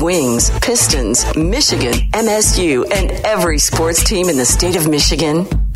Wings, Pistons, Michigan, MSU, and every sports team in the state of Michigan.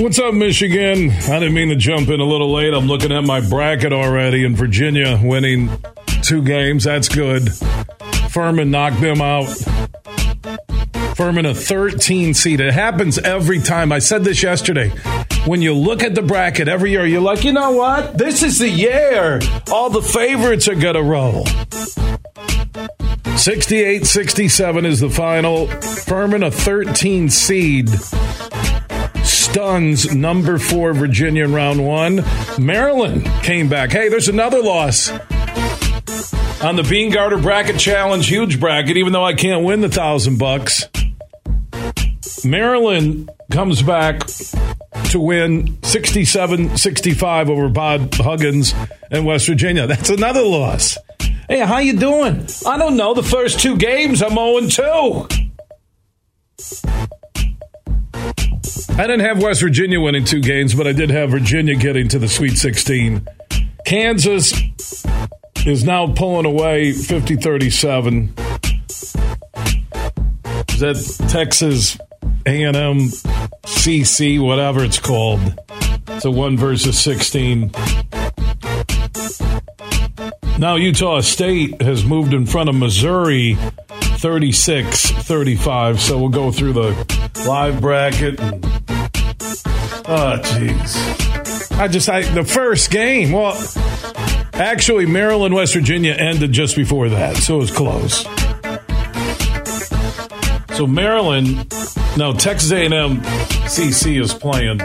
What's up, Michigan? I didn't mean to jump in a little late. I'm looking at my bracket already, and Virginia winning two games. That's good. Furman knocked them out. Furman, a 13 seed. It happens every time. I said this yesterday. When you look at the bracket every year, you're like, you know what? This is the year. All the favorites are going to roll. 68 67 is the final. Furman, a 13 seed stuns number four Virginia in round one. Maryland came back. Hey, there's another loss on the Beene Garter Bracket Challenge, huge bracket. Even though I can't win the thousand bucks, Maryland comes back to win 67-65 over Bob Huggins and West Virginia. That's another loss. Hey, how you doing? I don't know. The first two games, I'm 0 2. I didn't have West Virginia winning two games, but I did have Virginia getting to the Sweet 16. Kansas is now pulling away 50 37. Is that Texas A&M CC, whatever it's called? It's a 1 versus 16. Now Utah State has moved in front of Missouri 36 35. So we'll go through the live bracket. And, oh, jeez. I just, I, the first game, well, actually, Maryland, West Virginia ended just before that. So it was close. So Maryland, no, Texas A&M CC is playing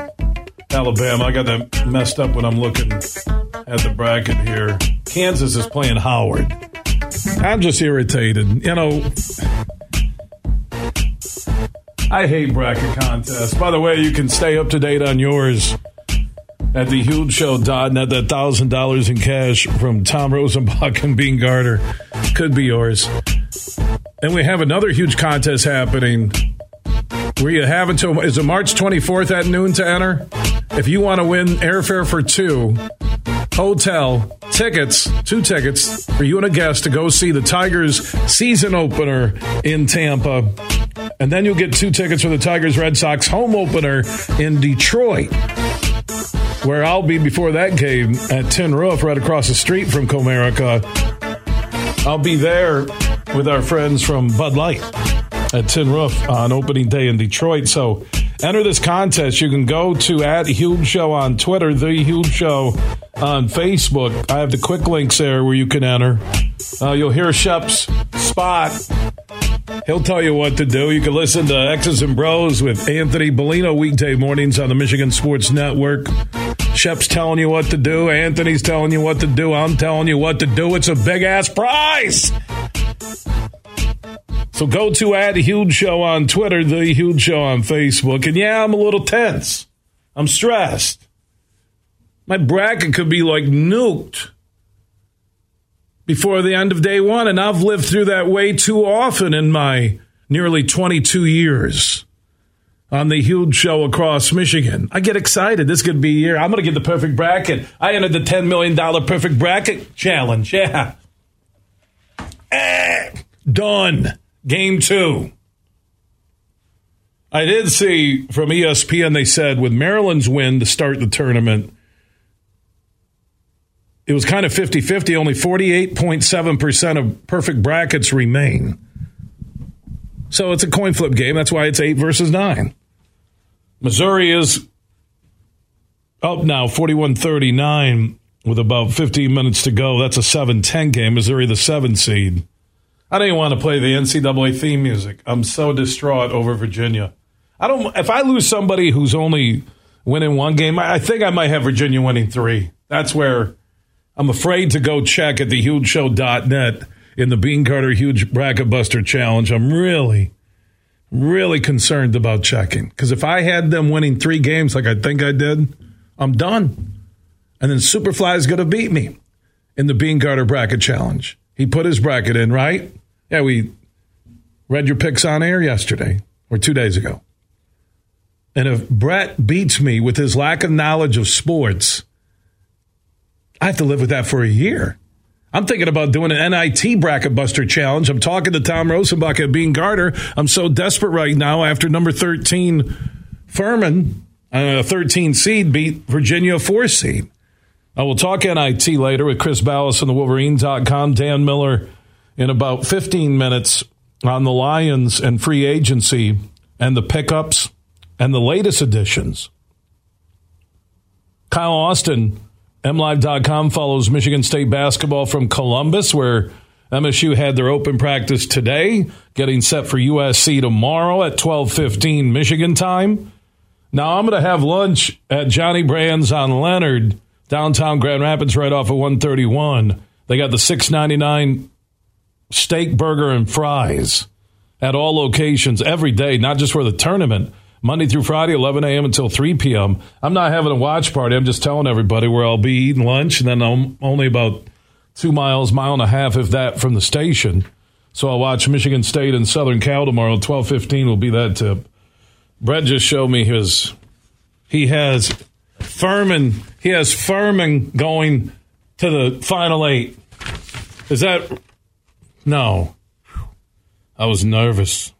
Alabama. I got that messed up when I'm looking at the bracket here. Kansas is playing Howard. I'm just irritated. You know, I hate bracket contests. By the way, you can stay up to date on yours at thehugeshow.net. That $1,000 in cash from Tom Rosenbach and Beene Garter could be yours. And we have another huge contest happening where you have until, is it March 24th at noon to enter? If you want to win airfare for two, hotel, tickets, two tickets for you and a guest to go see the Tigers season opener in Tampa. And then you'll get two tickets for the Tigers Red Sox home opener in Detroit, where I'll be before that game at Tin Roof, right across the street from Comerica. I'll be there with our friends from Bud Light at Tin Roof on opening day in Detroit. So enter this contest. You can go to at Huge Show on Twitter, The Huge Show on Facebook. I have the quick links there where you can enter. Uh, you'll hear Shep's spot. He'll tell you what to do. You can listen to X's and Bros with Anthony Bellino weekday mornings on the Michigan Sports Network. Shep's telling you what to do. Anthony's telling you what to do. I'm telling you what to do. It's a big ass prize. So go to at Huge Show on Twitter, The Huge Show on Facebook. And yeah, I'm a little tense. I'm stressed. My bracket could be like nuked before the end of day one. And I've lived through that way too often in my nearly 22 years on the huge show across Michigan. I get excited. This could be year. I'm going to get the perfect bracket. I entered the $10 million perfect bracket challenge. Yeah. Eh, done. Game two. I did see from ESPN, they said with Maryland's win to start the tournament, it was kind of 50 50. Only 48.7% of perfect brackets remain. So it's a coin flip game. That's why it's eight versus nine. Missouri is up now 41 39 with about 15 minutes to go. That's a 7 10 game. Missouri, the seven seed. I don't even want to play the NCAA theme music. I'm so distraught over Virginia. I don't. If I lose somebody who's only winning one game, I think I might have Virginia winning three. That's where I'm afraid to go check at thehugeshow.net in the Beene Garter Huge Bracket Buster Challenge. I'm really, really concerned about checking because if I had them winning three games like I think I did, I'm done. And then Superfly is going to beat me in the Beene Garter Bracket Challenge. He put his bracket in, right? Yeah, we read your picks on air yesterday or two days ago. And if Brett beats me with his lack of knowledge of sports, I have to live with that for a year. I'm thinking about doing an NIT bracket buster challenge. I'm talking to Tom Rosenbach at Beene Garter. I'm so desperate right now after number 13 Furman, a uh, 13 seed, beat Virginia 4 seed. I will talk NIT later with Chris Balas on the Wolverine.com, Dan Miller in about 15 minutes on the Lions and free agency and the pickups and the latest additions. Kyle Austin, MLive.com, follows Michigan State basketball from Columbus, where MSU had their open practice today, getting set for USC tomorrow at 12:15 Michigan time. Now I'm going to have lunch at Johnny Brann's on Leonard, downtown Grand Rapids, right off of 131. They got the 6.99 steak, burger, and fries at all locations every day, not just for the tournament. Monday through Friday, 11 a.m. until 3 p.m. I'm not having a watch party. I'm just telling everybody where I'll be eating lunch, and then I'm only about two miles, mile and a half, if that, from the station. So I'll watch Michigan State and Southern Cal tomorrow. 12:15 will be that tip. Brett just showed me his. He has Furman. He has Furman going to the final eight. Is that no? I was nervous.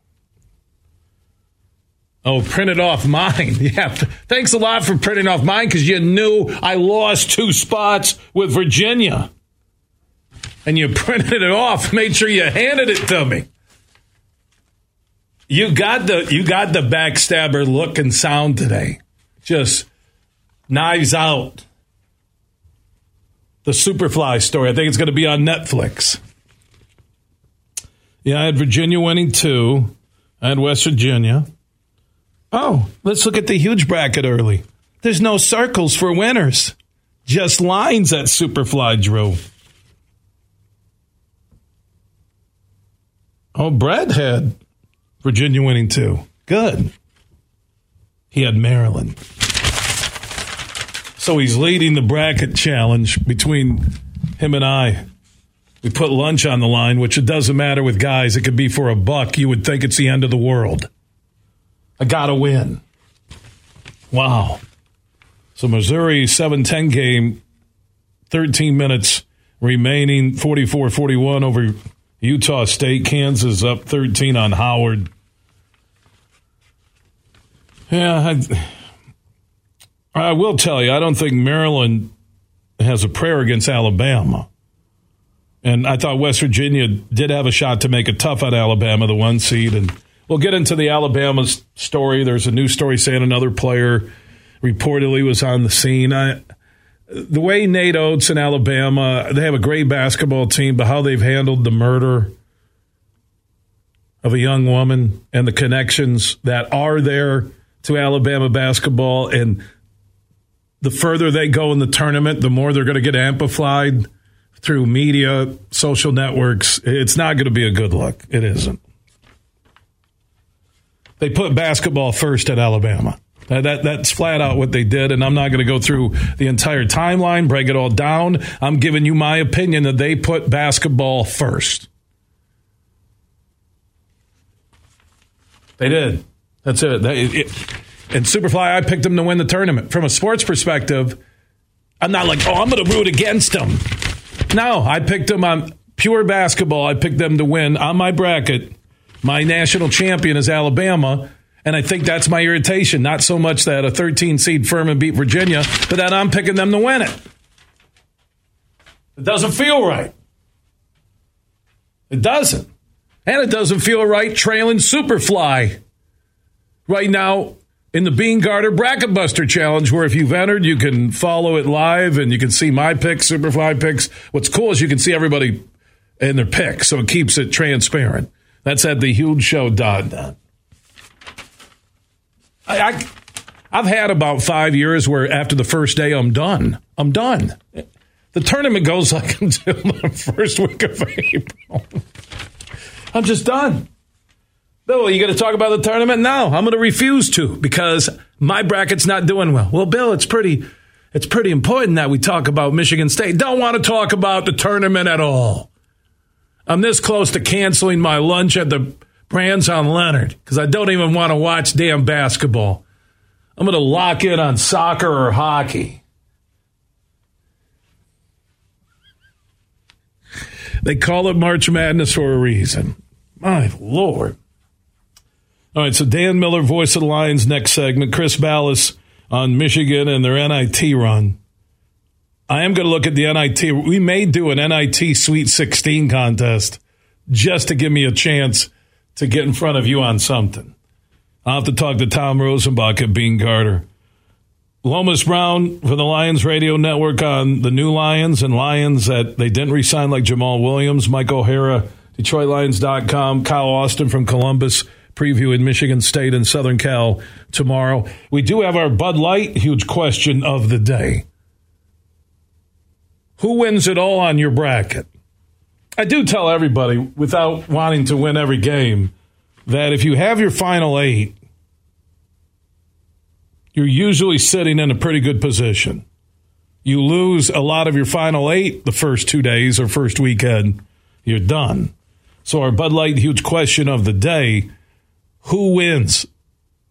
Oh, printed off mine. Yeah. Thanks a lot for printing off mine because you knew I lost two spots with Virginia. And you printed it off, made sure you handed it to me. You got the you got the backstabber look and sound today. Just knives out. The Superfly story. I think it's going to be on Netflix. Yeah, I had Virginia winning two. I had West Virginia. Oh, let's look at the huge bracket early. There's no circles for winners, just lines that Superfly drew. Oh, Brad had Virginia winning two. Good. He had Maryland. So he's leading the bracket challenge between him and I. We put lunch on the line, which it doesn't matter with guys. It could be for a buck. You would think it's the end of the world. I got to win. Wow. So Missouri 7-10 game, 13 minutes remaining, 44-41 over Utah State. Kansas up 13 on Howard. Yeah, I, I will tell you, I don't think Maryland has a prayer against Alabama. And I thought West Virginia did have a shot to make it tough on Alabama, the one seed, and – We'll get into the Alabama story. There's a new story saying another player reportedly was on the scene. I, the way Nate Oats in Alabama, they have a great basketball team, but how they've handled the murder of a young woman and the connections that are there to Alabama basketball and the further they go in the tournament, the more they're going to get amplified through media, social networks. It's not going to be a good look. It isn't. They put basketball first at Alabama. Uh, that that's flat out what they did, and I'm not going to go through the entire timeline, break it all down. I'm giving you my opinion that they put basketball first. They did. That's it. They, it. And Superfly, I picked them to win the tournament. From a sports perspective, I'm not like, oh, I'm going to root against them. No, I picked them on pure basketball. I picked them to win on my bracket my national champion is Alabama. And I think that's my irritation. Not so much that a 13 seed Furman beat Virginia, but that I'm picking them to win it. It doesn't feel right. It doesn't. And it doesn't feel right trailing Superfly right now in the Beene Garter Bracket Buster Challenge, where if you've entered, you can follow it live and you can see my picks, Superfly picks. What's cool is you can see everybody in their picks, so it keeps it transparent. That's at the huge show dot net. I, I I've had about five years where after the first day I'm done. I'm done. The tournament goes like until the first week of April. I'm just done. Bill, are you going to talk about the tournament? No, I'm going to refuse to because my bracket's not doing well. Well, Bill, it's pretty, it's pretty important that we talk about Michigan State. Don't want to talk about the tournament at all. I'm this close to canceling my lunch at the Brann's on Leonard because I don't even want to watch damn basketball. I'm going to lock in on soccer or hockey. They call it March Madness for a reason. My Lord. All right, so Dan Miller, voice of the Lions, next segment. Chris Balas on Michigan and their NIT run. I am going to look at the NIT. We may do an NIT Sweet 16 contest just to give me a chance to get in front of you on something. I'll have to talk to Tom Rosenbach at Beene Garter. Lomas Brown for the Lions Radio Network on the new Lions and Lions that they didn't resign like Jamaal Williams, Mike O'Hara, DetroitLions.com, Kyle Austin from Columbus previewing Michigan State and Southern Cal tomorrow. We do have our Bud Light huge question of the day. Who wins it all on your bracket? I do tell everybody, without wanting to win every game, that if you have your final eight, you're usually sitting in a pretty good position. You lose a lot of your final eight the first two days or first weekend, you're done. So, our Bud Light huge question of the day who wins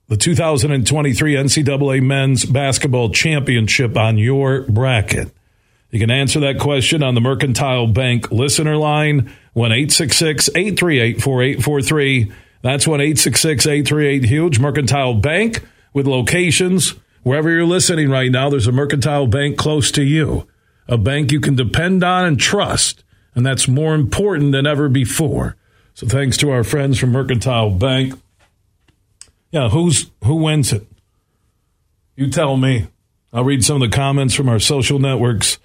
the 2023 NCAA Men's Basketball Championship on your bracket? You can answer that question on the Mercantile Bank listener line, 1 838 4843. That's 1 838 Huge. Mercantile Bank with locations wherever you're listening right now. There's a Mercantile Bank close to you, a bank you can depend on and trust. And that's more important than ever before. So thanks to our friends from Mercantile Bank. Yeah, who's who wins it? You tell me. I'll read some of the comments from our social networks.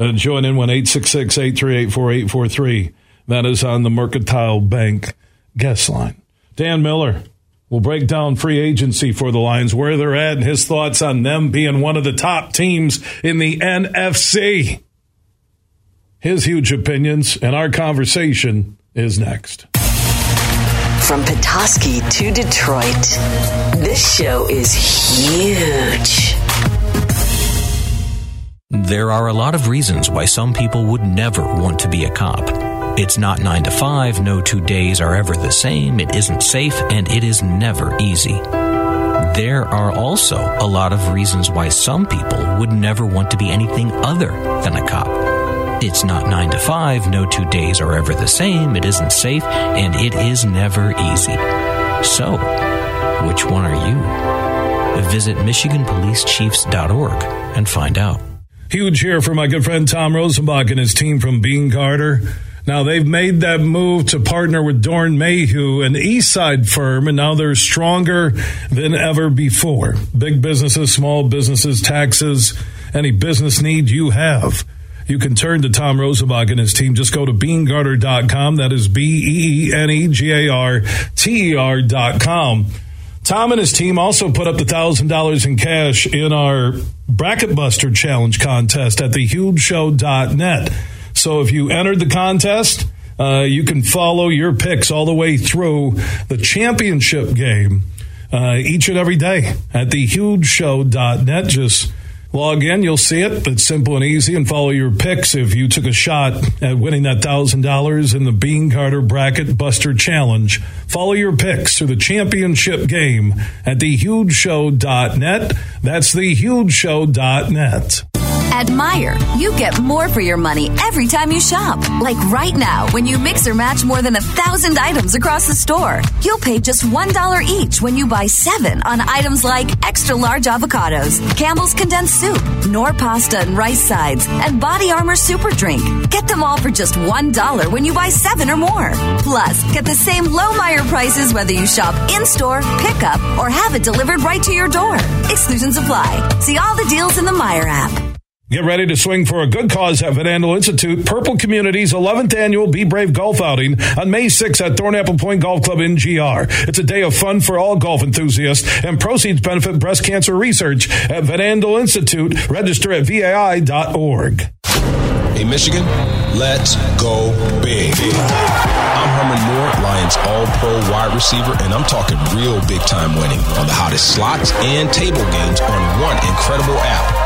Uh, join in 1 838 4843. That is on the Mercantile Bank guest line. Dan Miller will break down free agency for the Lions, where they're at, and his thoughts on them being one of the top teams in the NFC. His huge opinions and our conversation is next. From Petoskey to Detroit, this show is huge. There are a lot of reasons why some people would never want to be a cop. It's not 9 to 5, no two days are ever the same, it isn't safe, and it is never easy. There are also a lot of reasons why some people would never want to be anything other than a cop. It's not 9 to 5, no two days are ever the same, it isn't safe, and it is never easy. So, which one are you? Visit MichiganPoliceChiefs.org and find out. Huge here for my good friend Tom Rosenbach and his team from Beene Garter. Now they've made that move to partner with Doeren Mayhew, an Eastside firm, and now they're stronger than ever before. Big businesses, small businesses, taxes, any business need you have you can turn to Tom Rosenbach and his team. Just go to beenegarter.com. That is B E E N E G A R T E R.com. Tom and his team also put up the $1,000 in cash in our Bracket Buster Challenge contest at thehugeshow.net. So if you entered the contest, uh, you can follow your picks all the way through the championship game uh, each and every day at thehugeshow.net. Just Log in, you'll see it. It's simple and easy, and follow your picks if you took a shot at winning that $1,000 in the Beene Garter Bracket Buster Challenge. Follow your picks to the championship game at thehugeshow.net. That's thehugeshow.net. At Meijer, you get more for your money every time you shop. Like right now, when you mix or match more than a thousand items across the store, you'll pay just $1 each when you buy seven on items like extra large avocados, Campbell's condensed soup, Knorr pasta and rice sides, and Body Armor Super Drink. Get them all for just $1 when you buy seven or more. Plus, get the same low Meijer prices whether you shop in store, pick up, or have it delivered right to your door. Exclusions apply. See all the deals in the Meijer app. Get ready to swing for a good cause at Van Andel Institute, Purple Community's 11th annual Be Brave golf outing on May 6th at Thornapple Point Golf Club in GR. It's a day of fun for all golf enthusiasts, and proceeds benefit breast cancer research at Van Andel Institute. Register at vai.org. Hey, Michigan, let's go big. I'm Herman Moore, Lions All Pro wide receiver, and I'm talking real big time winning on the hottest slots and table games on one incredible app.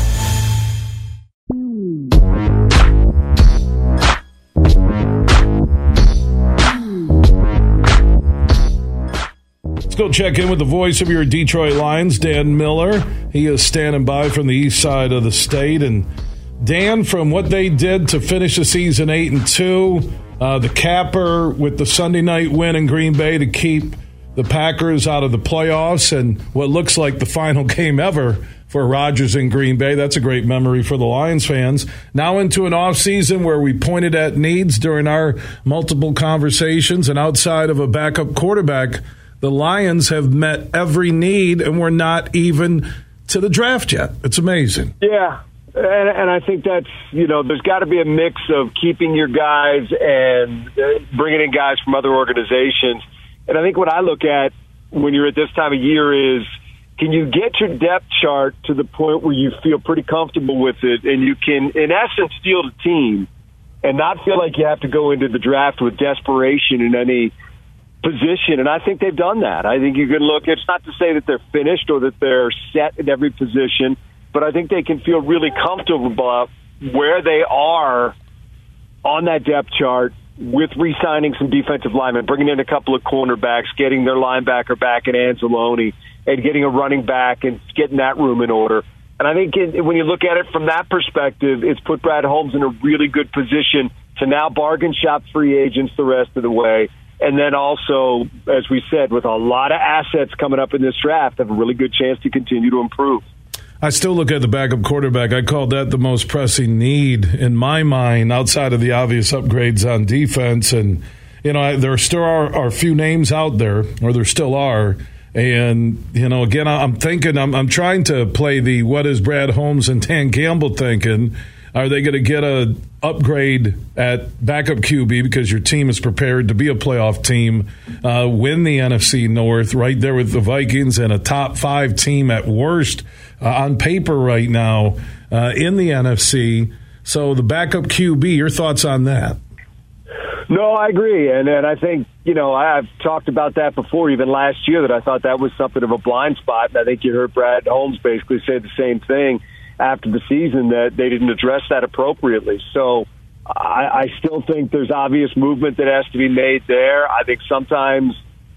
Go check in with the voice of your Detroit Lions, Dan Miller. He is standing by from the east side of the state. And Dan, from what they did to finish the season eight and two, uh, the capper with the Sunday night win in Green Bay to keep the Packers out of the playoffs, and what looks like the final game ever for Rodgers in Green Bay. That's a great memory for the Lions fans. Now into an offseason where we pointed at needs during our multiple conversations, and outside of a backup quarterback the Lions have met every need, and we're not even to the draft yet. It's amazing. Yeah. And, and I think that's, you know, there's got to be a mix of keeping your guys and uh, bringing in guys from other organizations. And I think what I look at when you're at this time of year is can you get your depth chart to the point where you feel pretty comfortable with it and you can, in essence, field a team and not feel like you have to go into the draft with desperation in any position, and I think they've done that. I think you can look. It's not to say that they're finished or that they're set in every position, but I think they can feel really comfortable about where they are on that depth chart with re-signing some defensive linemen, bringing in a couple of cornerbacks, getting their linebacker back in Anzalone, and getting a running back and getting that room in order. And I think when you look at it from that perspective, it's put Brad Holmes in a really good position to now bargain shop free agents the rest of the way and then also, as we said, with a lot of assets coming up in this draft, have a really good chance to continue to improve. I still look at the backup quarterback. I call that the most pressing need in my mind, outside of the obvious upgrades on defense. And you know, there still are, are a few names out there, or there still are. And you know, again, I'm thinking, I'm, I'm trying to play the what is Brad Holmes and Dan Campbell thinking are they going to get a upgrade at backup QB because your team is prepared to be a playoff team, uh, win the NFC North right there with the Vikings and a top five team at worst uh, on paper right now uh, in the NFC. So the backup QB, your thoughts on that? No, I agree, and and I think you know I've talked about that before, even last year, that I thought that was something of a blind spot, and I think you heard Brad Holmes basically say the same thing after the season that they didn't address that appropriately. So I, I still think there's obvious movement that has to be made there. I think sometimes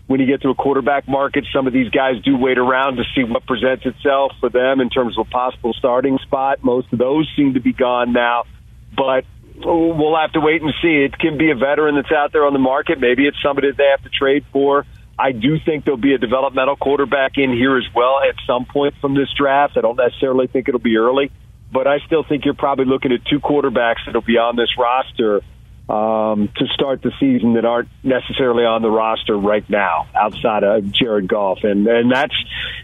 when you get to a quarterback market, some of these guys do wait around to see what presents itself for them in terms of a possible starting spot. Most of those seem to be gone now, but we'll have to wait and see. It can be a veteran that's out there on the market. Maybe it's somebody that they have to trade for. I do think there'll be a developmental quarterback in here as well at some point from this draft. I don't necessarily think it'll be early, but I still think you're probably looking at two quarterbacks that'll be on this roster um, to start the season that aren't necessarily on the roster right now outside of Jared Goff. And, and that's,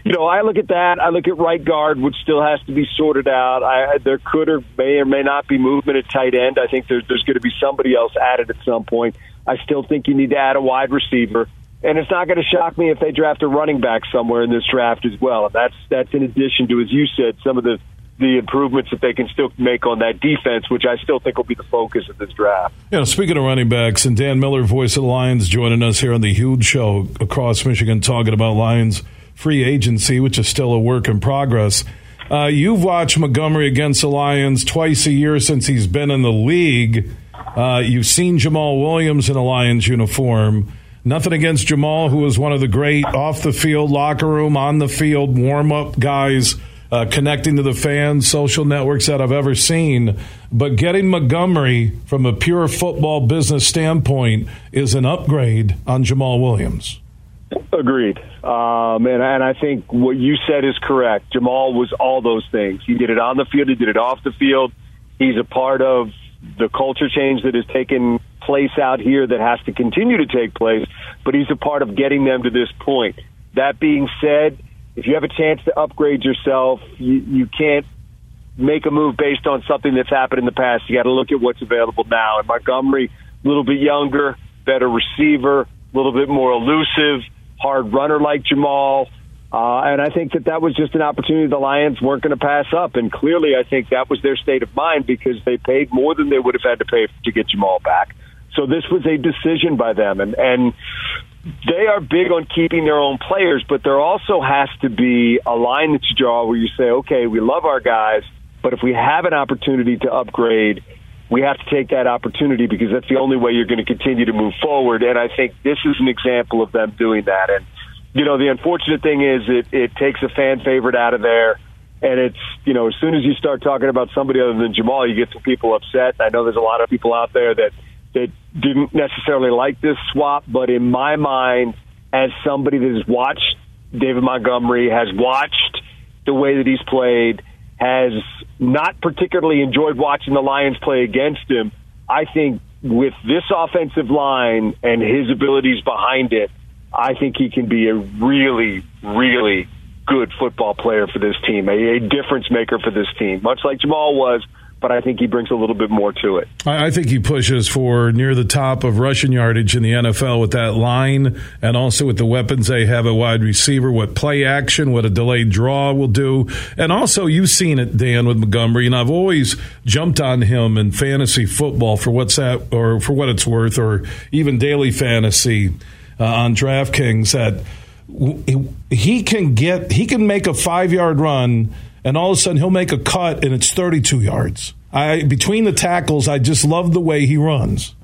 you know, I look at that. I look at right guard, which still has to be sorted out. I, there could or may or may not be movement at tight end. I think there's, there's going to be somebody else added at some point. I still think you need to add a wide receiver. And it's not going to shock me if they draft a running back somewhere in this draft as well. And that's that's in addition to, as you said, some of the the improvements that they can still make on that defense, which I still think will be the focus of this draft. You know, speaking of running backs, and Dan Miller, voice of the Lions, joining us here on the huge show across Michigan, talking about Lions free agency, which is still a work in progress. Uh, you've watched Montgomery against the Lions twice a year since he's been in the league. Uh, you've seen Jamaal Williams in a Lions uniform. Nothing against Jamaal, who is one of the great off the field, locker room, on the field, warm up guys uh, connecting to the fans, social networks that I've ever seen. But getting Montgomery from a pure football business standpoint is an upgrade on Jamaal Williams. Agreed. Um, and, and I think what you said is correct. Jamaal was all those things. He did it on the field, he did it off the field. He's a part of the culture change that has taken place out here that has to continue to take place, but he's a part of getting them to this point. That being said, if you have a chance to upgrade yourself, you, you can't make a move based on something that's happened in the past. You got to look at what's available now. And Montgomery, a little bit younger, better receiver, a little bit more elusive, hard runner like Jamaal. Uh, and I think that that was just an opportunity the Lions weren't going to pass up. And clearly, I think that was their state of mind because they paid more than they would have had to pay to get Jamaal back. So this was a decision by them. And, and they are big on keeping their own players, but there also has to be a line that you draw where you say, okay, we love our guys, but if we have an opportunity to upgrade, we have to take that opportunity because that's the only way you're going to continue to move forward. And I think this is an example of them doing that. And, you know, the unfortunate thing is it, it takes a fan favorite out of there. And it's, you know, as soon as you start talking about somebody other than Jamaal, you get some people upset. I know there's a lot of people out there that, that didn't necessarily like this swap, but in my mind, as somebody that has watched David Montgomery, has watched the way that he's played, has not particularly enjoyed watching the Lions play against him, I think with this offensive line and his abilities behind it, I think he can be a really, really good football player for this team, a, a difference maker for this team, much like Jamaal was but I think he brings a little bit more to it. I think he pushes for near the top of rushing yardage in the NFL with that line and also with the weapons they have at wide receiver, what play action, what a delayed draw will do. And also, you've seen it, Dan, with Montgomery, and I've always jumped on him in fantasy football for what's that, or for what it's worth, or even daily fantasy uh, on DraftKings that he can get, he can make a five yard run and all of a sudden he'll make a cut and it's 32 yards. I between the tackles, I just love the way he runs.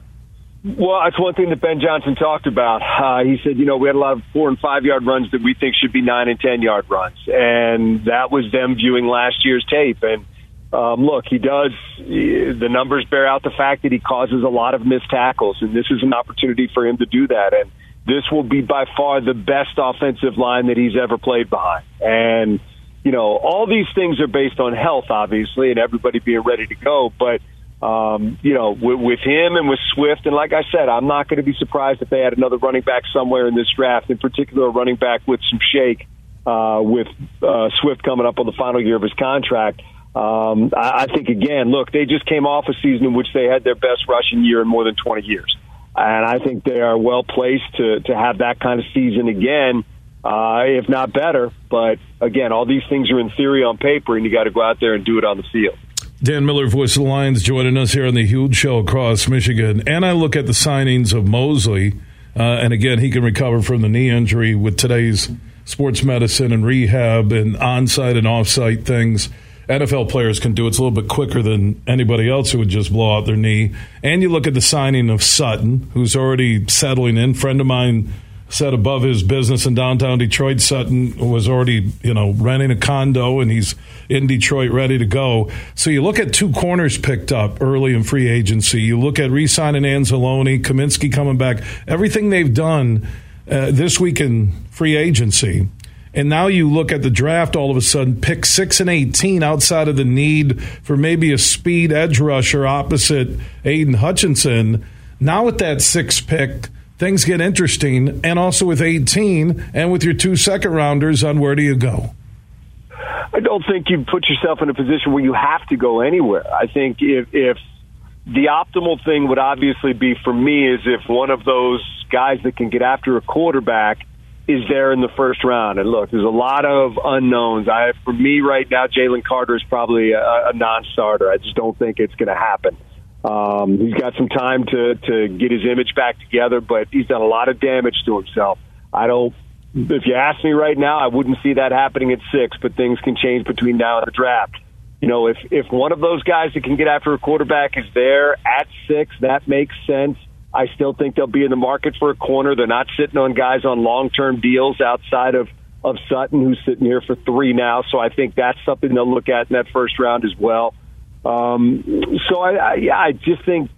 Well, that's one thing that Ben Johnson talked about. Uh, he said, you know, we had a lot of four and five yard runs that we think should be nine and ten yard runs, and that was them viewing last year's tape. And um, look, he does. The numbers bear out the fact that he causes a lot of missed tackles, and this is an opportunity for him to do that. And this will be by far the best offensive line that he's ever played behind. And you know, all these things are based on health, obviously, and everybody being ready to go. But um, you know, with, with him and with Swift, and like I said, I'm not going to be surprised if they had another running back somewhere in this draft, in particular a running back with some shake, uh, with uh, Swift coming up on the final year of his contract. Um, I, I think again, look, they just came off a season in which they had their best rushing year in more than 20 years, and I think they are well placed to to have that kind of season again uh, if not better. But again, all these things are in theory on paper, and you got to go out there and do it on the field. Dan Miller, voice of the Lions, joining us here on the huge show across Michigan. And I look at the signings of Moseley, uh, and again, he can recover from the knee injury with today's sports medicine and rehab and on-site and off-site things. NFL players can do it's a little bit quicker than anybody else who would just blow out their knee. And you look at the signing of Sutton, who's already settling in. Friend of mine set above his business in downtown Detroit. Sutton was already, you know, renting a condo and he's in Detroit ready to go. So you look at two corners picked up early in free agency. You look at re-signing Anzalone, Kaminsky coming back. Everything they've done uh, this week in free agency. And now you look at the draft all of a sudden, pick 6 and 18 outside of the need for maybe a speed edge rusher opposite Aidan Hutchinson. Now with that six pick, things get interesting. And also with 18 and with your two second rounders on where do you go? I don't think you put yourself in a position where you have to go anywhere. I think if, if the optimal thing would obviously be for me is if one of those guys that can get after a quarterback is there in the first round. And look, there's a lot of unknowns. I, for me right now, Jalen Carter is probably a, a non-starter. I just don't think it's going to happen. Um, he's got some time to to get his image back together, but he's done a lot of damage to himself. I don't. If you ask me right now, I wouldn't see that happening at six, but things can change between now and the draft. You know, if if one of those guys that can get after a quarterback is there at six, that makes sense. I still think they'll be in the market for a corner. They're not sitting on guys on long term deals outside of of Sutton, who's sitting here for three now. So I think that's something they'll look at in that first round as well. Um, so I, I, yeah, I just think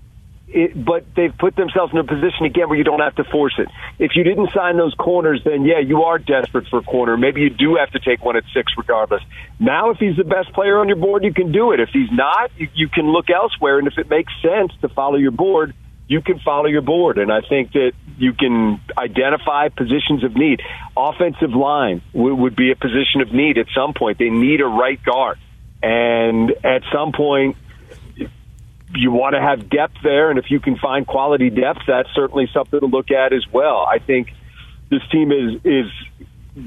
it, but they've put themselves in a position again where you don't have to force it. If you didn't sign those corners, then yeah, you are desperate for a corner. Maybe you do have to take one at six regardless. Now, if he's the best player on your board, you can do it. If he's not, you, you can look elsewhere. And if it makes sense to follow your board, you can follow your board. And I think that you can identify positions of need. Offensive line would be a position of need at some point. They need a right guard. And at some point, you want to have depth there, and if you can find quality depth, that's certainly something to look at as well. I think this team is is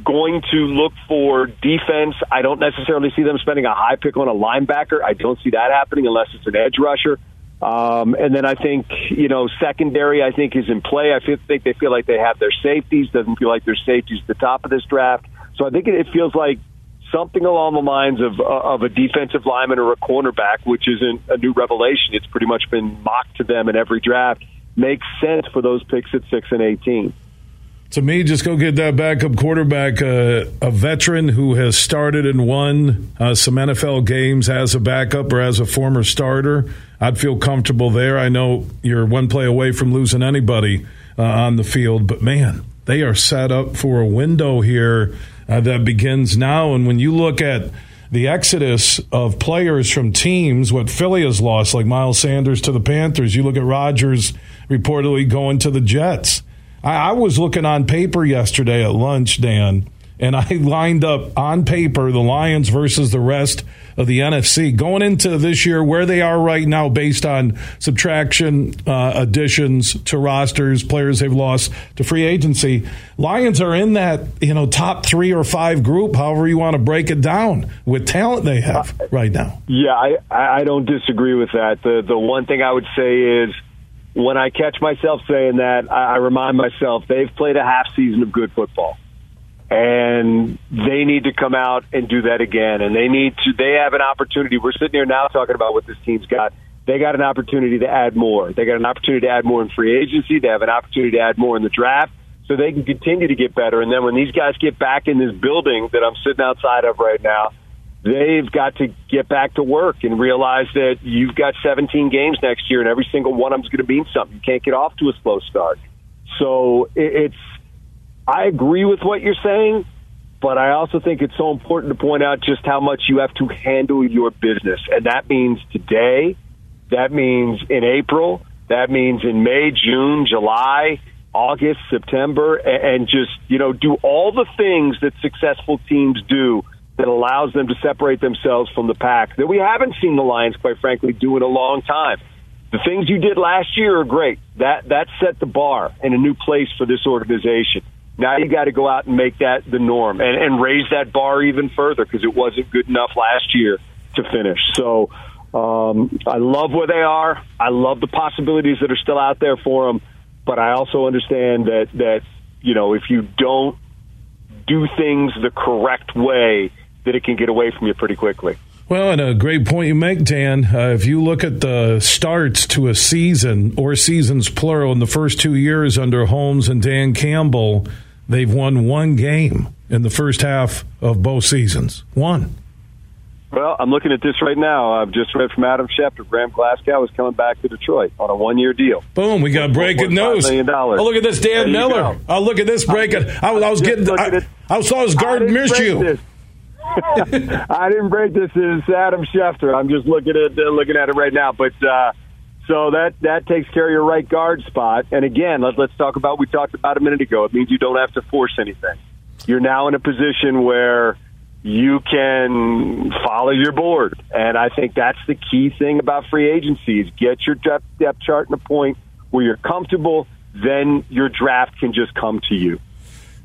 going to look for defense. I don't necessarily see them spending a high pick on a linebacker. I don't see that happening unless it's an edge rusher. Um, and then I think you know secondary. I think is in play. I feel, think they feel like they have their safeties. Doesn't feel like their safeties at the top of this draft. So I think it, it feels like something along the lines of uh, of a defensive lineman or a cornerback, which isn't a new revelation. It's pretty much been mocked to them in every draft. Makes sense for those picks at six and eighteen. To me, just go get that backup quarterback, uh, a veteran who has started and won uh, some NFL games as a backup or as a former starter. I'd feel comfortable there. I know you're one play away from losing anybody uh, on the field, but man, they are set up for a window here uh, that begins now. And when you look at the exodus of players from teams, what Philly has lost, like Miles Sanders to the Panthers, you look at Rodgers reportedly going to the Jets. I, I was looking on paper yesterday at lunch, Dan, and I lined up on paper the Lions versus the rest of the NFC going into this year where they are right now based on subtraction uh, additions to rosters players they've lost to free agency lions are in that you know top three or five group however you want to break it down with talent they have right now. Yeah i i don't disagree with that. The the one thing i would say is when i catch myself saying that i, I remind myself they've played a half season of good football and they need to come out and do that again. And they need to. They have an opportunity. We're sitting here now talking about what this team's got. They got an opportunity to add more. They got an opportunity to add more in free agency. They have an opportunity to add more in the draft, so they can continue to get better. And then when these guys get back in this building that I'm sitting outside of right now, they've got to get back to work and realize that you've got 17 games next year, and every single one of them is going to mean something. You can't get off to a slow start. So it's I agree with what you're saying, but I also think it's so important to point out just how much you have to handle your business. And that means today, that means in April, that means in May, June, July, August, September, and just, you know, do all the things that successful teams do that allows them to separate themselves from the pack that we haven't seen the Lions, quite frankly, do in a long time. The things you did last year are great. That that set the bar in a new place for this organization. Now you got to go out and make that the norm and, and raise that bar even further because it wasn't good enough last year to finish. So um, I love where they are. I love the possibilities that are still out there for them. But I also understand that that you know if you don't do things the correct way, that it can get away from you pretty quickly. Well, and a great point you make, Dan. Uh, if you look at the starts to a season or seasons plural in the first two years under Holmes and Dan Campbell, they've won one game in the first half of both seasons. One. Well, I'm looking at this right now. I've just read from Adam Schefter. Graham Glasgow is coming back to Detroit on a one-year deal. Boom! We got breaking news. Oh, look at this, Dan Miller. Oh, look at this breaking. I, I was getting. I, I saw his guard miss you. This. I didn't break this. Is Adam Schefter? I'm just looking at uh, looking at it right now. But uh, so that that takes care of your right guard spot. And again, let, let's talk about we talked about a minute ago. It means you don't have to force anything. You're now in a position where you can follow your board, and I think that's the key thing about free agency: is get your depth, depth chart in a point where you're comfortable. Then your draft can just come to you.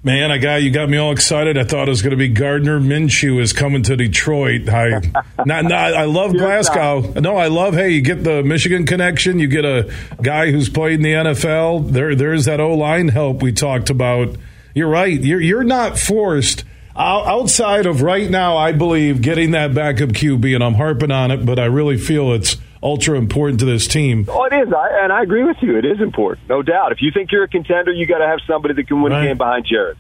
Man, I got you got me all excited. I thought it was going to be Gardner Minshew is coming to Detroit. I, not, not, I love Glasgow. No, I love. Hey, you get the Michigan connection. You get a guy who's played in the NFL. There, there's that O line help we talked about. You're right. You're you're not forced outside of right now. I believe getting that backup QB, and I'm harping on it, but I really feel it's ultra important to this team. Oh, it is, I, and I agree with you. It is important, no doubt. If you think you're a contender, you got to have somebody that can win right. a game behind Jared.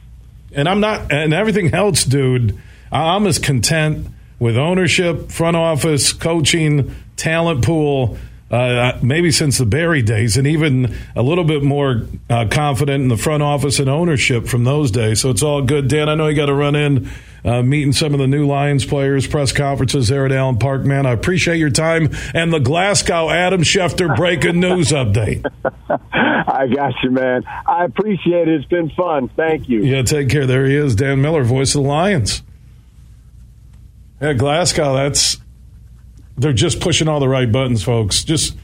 And I'm not, and everything else, dude. I'm as content with ownership, front office, coaching, talent pool. Uh, maybe since the Barry days, and even a little bit more uh, confident in the front office and ownership from those days. So it's all good. Dan, I know you got to run in uh, meeting some of the new Lions players, press conferences there at Allen Park. Man, I appreciate your time and the Glasgow Adam Schefter breaking news update. I got you, man. I appreciate it. It's been fun. Thank you. Yeah, take care. There he is, Dan Miller, voice of the Lions. Yeah, Glasgow, that's they're just pushing all the right buttons, folks. Just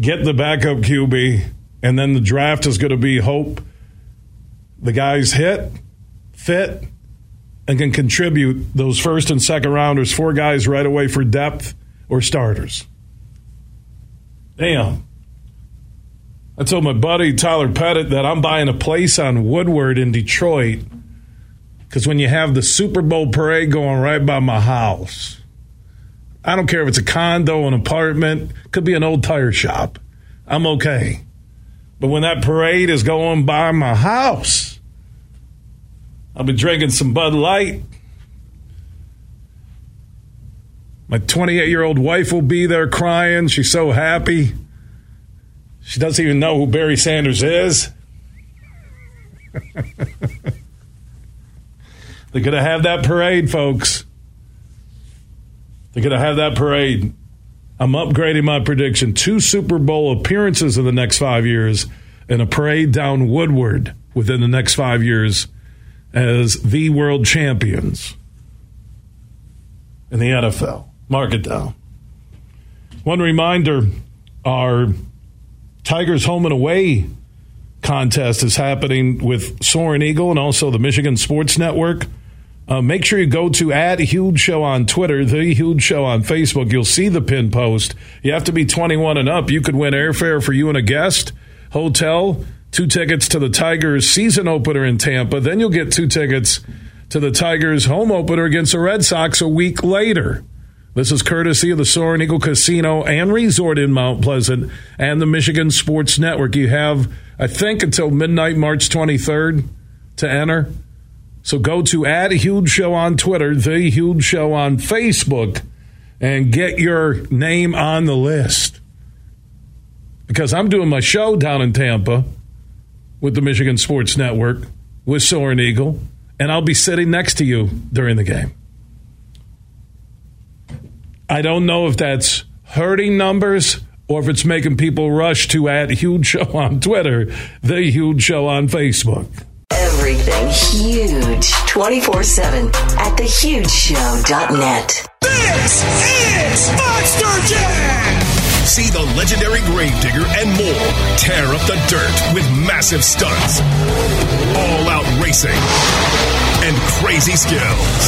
get the backup QB, and then the draft is going to be hope the guys hit, fit, and can contribute those first and second rounders, four guys right away for depth or starters. Damn. I told my buddy Tyler Pettit that I'm buying a place on Woodward in Detroit because when you have the Super Bowl parade going right by my house, I don't care if it's a condo, an apartment, could be an old tire shop. I'm okay. But when that parade is going by my house, I'll be drinking some Bud Light. My 28 year old wife will be there crying. She's so happy. She doesn't even know who Barry Sanders is. They're going to have that parade, folks. They're going to have that parade. I'm upgrading my prediction. Two Super Bowl appearances in the next five years and a parade down Woodward within the next five years as the world champions in the NFL. Mark it down. One reminder our Tigers home and away contest is happening with Soaring Eagle and also the Michigan Sports Network. Uh, make sure you go to at Huge Show on Twitter, The Huge Show on Facebook. You'll see the pin post. You have to be 21 and up. You could win airfare for you and a guest, hotel, two tickets to the Tigers season opener in Tampa. Then you'll get two tickets to the Tigers home opener against the Red Sox a week later. This is courtesy of the Soaring Eagle Casino and Resort in Mount Pleasant and the Michigan Sports Network. You have, I think, until midnight, March 23rd to enter. So go to add Huge Show on Twitter, The Huge Show on Facebook, and get your name on the list. Because I'm doing my show down in Tampa with the Michigan Sports Network with Soaring Eagle, and I'll be sitting next to you during the game. I don't know if that's hurting numbers or if it's making people rush to add Huge Show on Twitter, The Huge Show on Facebook. Everything huge 24 7 at thehugeshow.net. This is Monster Jam! See the legendary Gravedigger and more tear up the dirt with massive stunts, all out racing, and crazy skills.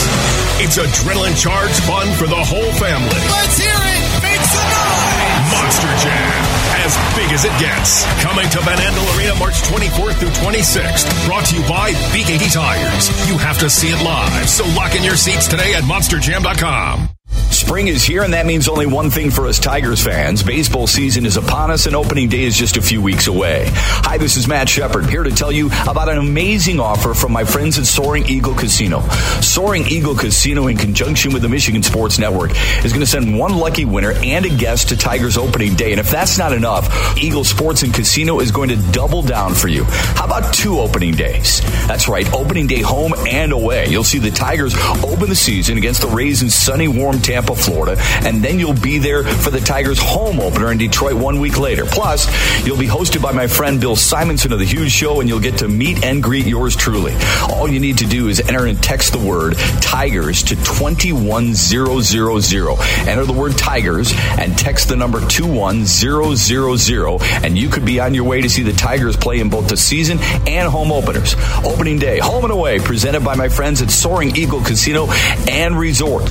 It's adrenaline charged fun for the whole family. Let's hear it! Make some noise! Monster Jam as big as it gets. Coming to Van Andel Arena March 24th through 26th. Brought to you by BKT Tires. You have to see it live, so lock in your seats today at monsterjam.com. Spring is here, and that means only one thing for us Tigers fans. Baseball season is upon us, and opening day is just a few weeks away. Hi, this is Matt Shepard, here to tell you about an amazing offer from my friends at Soaring Eagle Casino. Soaring Eagle Casino, in conjunction with the Michigan Sports Network, is going to send one lucky winner and a guest to Tigers opening day. And if that's not enough, Eagle Sports and Casino is going to double down for you. How about two opening days? That's right, opening day home and away. You'll see the Tigers open the season against the Rays in sunny, warm Tampa Tampa, Florida, and then you'll be there for the Tigers home opener in Detroit one week later. Plus, you'll be hosted by my friend Bill Simonson of The Huge Show, and you'll get to meet and greet yours truly. All you need to do is enter and text the word Tigers to 21000. Enter the word Tigers and text the number 21000, and you could be on your way to see the Tigers play in both the season and home openers. Opening day, home and away, presented by my friends at Soaring Eagle Casino and Resort.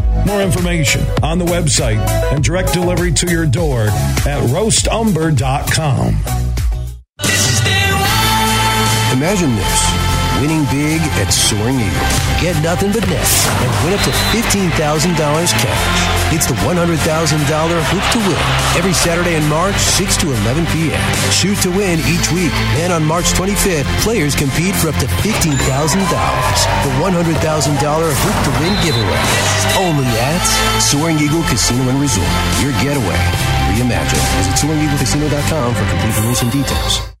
More information on the website and direct delivery to your door at roastumber.com. Imagine this winning big at Soaring Eagle. Get nothing but net and win up to $15,000 cash. It's the $100,000 Hoop to Win every Saturday in March, 6 to 11 p.m. Shoot to win each week. Then on March 25th, players compete for up to $15,000. The $100,000 Hoop to Win giveaway. Only at Soaring Eagle Casino and Resort. Your getaway. Reimagine. Visit SoaringEagleCasino.com for complete rules and details.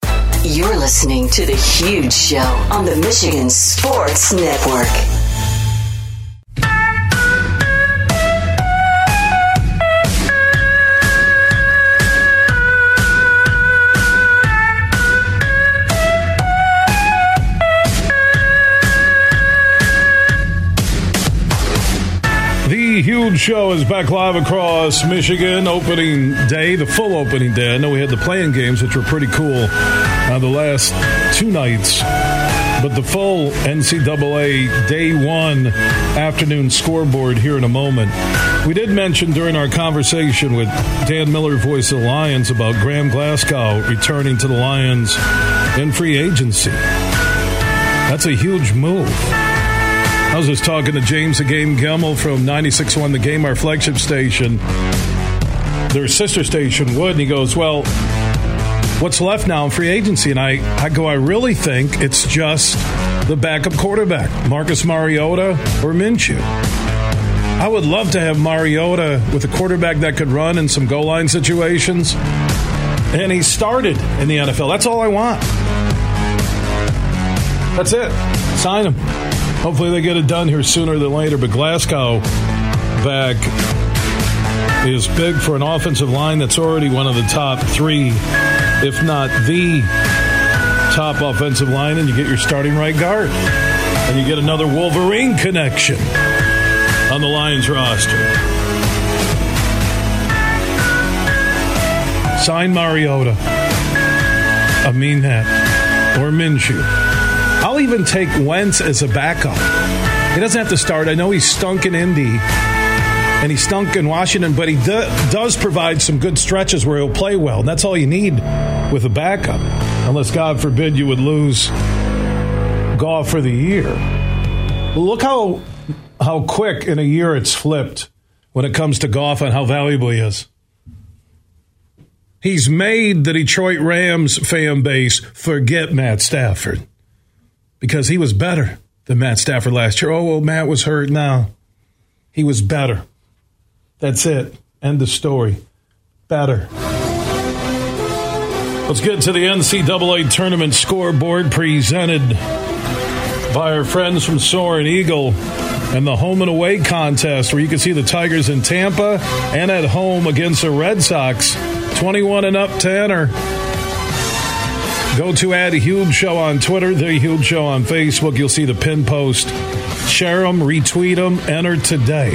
You're listening to The Huge Show on the Michigan Sports Network. The Huge Show is back live across Michigan. Opening day, the full opening day. I know we had the play-in games, which were pretty cool uh, the last two nights. But the full NCAA day one afternoon scoreboard here in a moment. We did mention during our conversation with Dan Miller, voice of the Lions, about Graham Glasgow returning to the Lions in free agency. That's a huge move. I was just talking to James the Game Gemmel from 96.1 The Game, our flagship station, their sister station, Wood, and he goes, Well, what's left now in free agency? And I, I go, I really think it's just the backup quarterback, Marcus Mariota or Minshew. I would love to have Mariota with a quarterback that could run in some goal line situations. And he started in the NFL. That's all I want. That's it. Sign him. Hopefully they get it done here sooner than later. But Glasgow back is big for an offensive line that's already one of the top three, if not the top offensive line, and you get your starting right guard. And you get another Wolverine connection on the Lions roster. Sign Mariota. I mean that. Or Minshew. I'll even take Wentz as a backup. He doesn't have to start. I know he stunk in Indy and he stunk in Washington, but he do, does provide some good stretches where he'll play well. And that's all you need with a backup, unless God forbid you would lose Goff for the year. Look how how quick in a year it's flipped when it comes to Goff and how valuable he is. He's made the Detroit Rams fan base forget Matt Stafford because he was better than Matt Stafford last year. Oh, well, Matt was hurt now. He was better. That's it. End of story. Better. Let's get to the NCAA tournament scoreboard presented by our friends from Soaring Eagle and the home and away contest where you can see the Tigers in Tampa and at home against the Red Sox. 21 and up Tanner. Go to add a huge show on Twitter, the huge show on Facebook. You'll see the pin post. Share them, retweet them, enter today.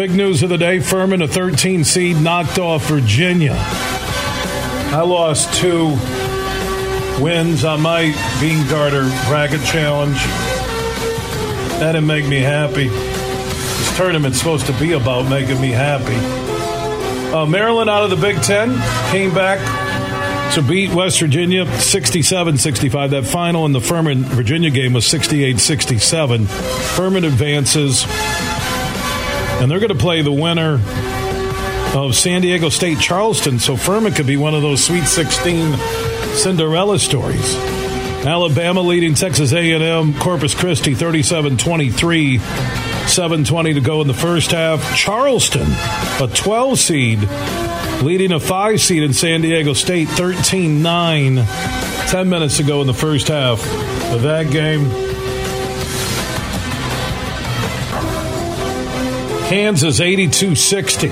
Big news of the day Furman, a 13 seed, knocked off Virginia. I lost two wins on my Beene Garter bracket challenge. That didn't make me happy. This tournament's supposed to be about making me happy. Uh, Maryland out of the Big Ten came back to beat West Virginia 67 65. That final in the Furman Virginia game was 68 67. Furman advances, and they're going to play the winner of San Diego State Charleston. So Furman could be one of those Sweet 16 Cinderella stories. Alabama leading Texas A&M Corpus Christi 37-23 720 to go in the first half Charleston a 12 seed leading a 5 seed in San Diego State 13-9 10 minutes to go in the first half of that game Kansas 82-60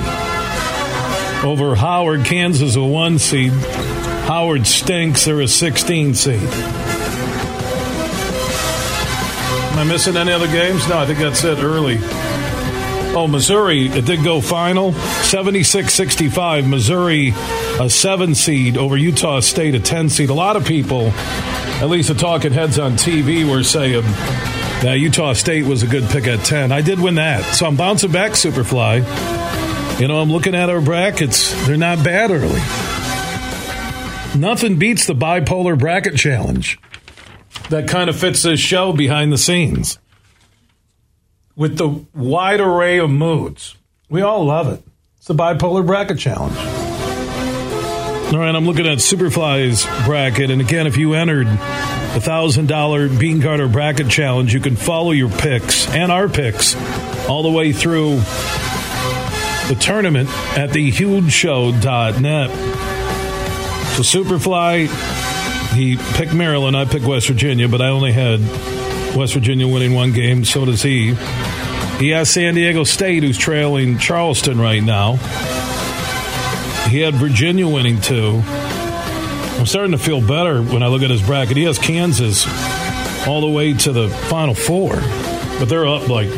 over Howard Kansas a 1 seed Howard stinks they're a 16 seed Am I missing any other games? No, I think that's it early. Oh, Missouri, it did go final 76 65. Missouri, a seven seed over Utah State, a 10 seed. A lot of people, at least the talking heads on TV, were saying that Utah State was a good pick at 10. I did win that. So I'm bouncing back, Superfly. You know, I'm looking at our brackets. They're not bad early. Nothing beats the bipolar bracket challenge that kind of fits this show behind the scenes with the wide array of moods. We all love it. It's the bipolar bracket challenge. All right, I'm looking at Superfly's bracket, and again, if you entered the thousand dollar Beene Garter bracket challenge, you can follow your picks and our picks all the way through the tournament at thehugeshow.net. So Superfly he picked Maryland. I picked West Virginia, but I only had West Virginia winning one game. So does he. He has San Diego State, who's trailing Charleston right now. He had Virginia winning two. I'm starting to feel better when I look at his bracket. He has Kansas all the way to the Final Four, but they're up like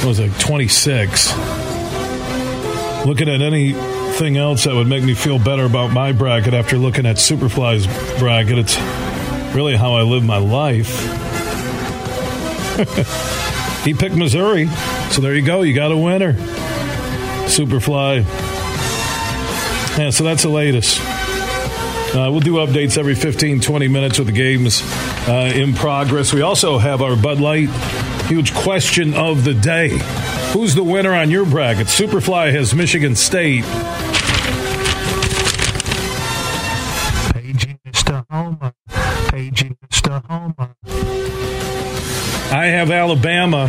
what was it, 26. Looking at anything else that would make me feel better about my bracket after looking at Superfly's bracket. It's really how I live my life. he picked Missouri, so there you go. You got a winner. Superfly. Yeah, so that's the latest. Uh, we'll do updates every 15, 20 minutes with the games uh, in progress. We also have our Bud Light huge question of the day. Who's the winner on your bracket? Superfly has Michigan State. Page in Mr. Homer. Page in Mr. Homer. I have Alabama.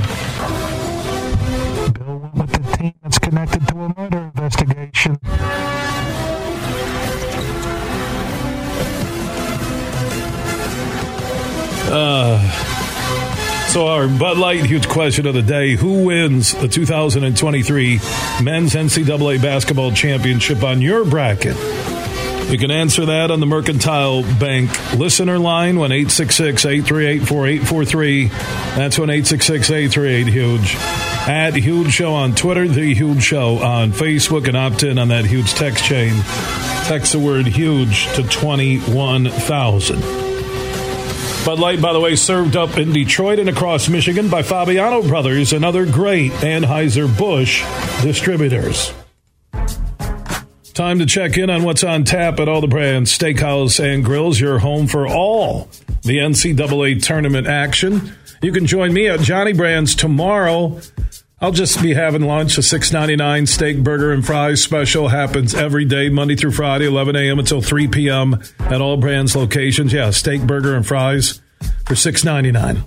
Uh, so our Bud Light huge question of the day: Who wins the 2023 Men's NCAA Basketball Championship on your bracket? You can answer that on the Mercantile Bank listener line, 1 866 838 4843. That's 1 866 838 Huge. At Huge Show on Twitter, The Huge Show on Facebook, and opt in on that huge text chain. Text the word huge to 21,000. Bud Light, by the way, served up in Detroit and across Michigan by Fabiano Brothers and other great Anheuser-Busch distributors. Time to check in on what's on tap at all the Brann's Steakhouse and Grills, your home for all the NCAA tournament action. You can join me at Johnny Brann's tomorrow. I'll just be having lunch. A six ninety nine steak, burger, and fries special happens every day, Monday through Friday, 11 a.m. until 3 p.m. at all Brann's locations. Yeah, steak, burger, and fries for six ninety nine.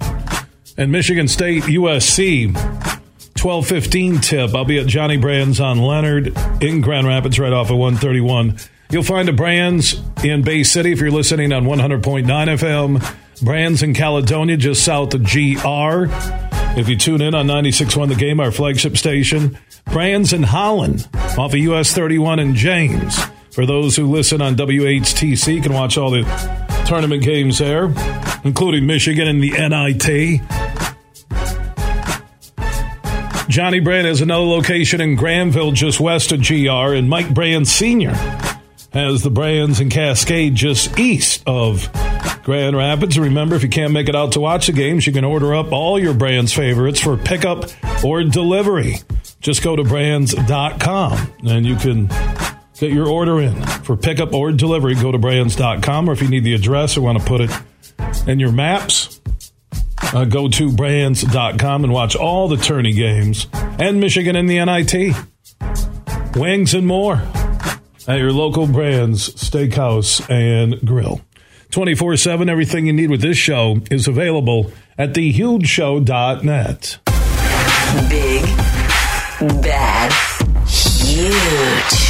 And Michigan State USC 1215 tip. I'll be at Johnny Brann's on Leonard in Grand Rapids right off of 131. You'll find a Brann's in Bay City if you're listening on 100.9 FM. Brann's in Caledonia just south of GR. If you tune in on 96.1 The Game, our flagship station. Brann's in Holland off of US 31 in James. For those who listen on WHTC, can watch all the tournament games there, including Michigan and the NIT. Johnny Brann has another location in Granville, just west of GR, and Mike Brann Sr. has the Brann's in Cascade, just east of Grand Rapids. Remember, if you can't make it out to watch the games, you can order up all your Brann's favorites for pickup or delivery. Just go to branns.com and you can get your order in for pickup or delivery. Go to branns.com, or if you need the address or want to put it in your maps, uh, go to branns.com and watch all the tourney games and Michigan in the NIT. Wings and more at your local Brann's, steakhouse and grill. 24 7, everything you need with this show is available at thehugeshow.net. Big, bad, huge.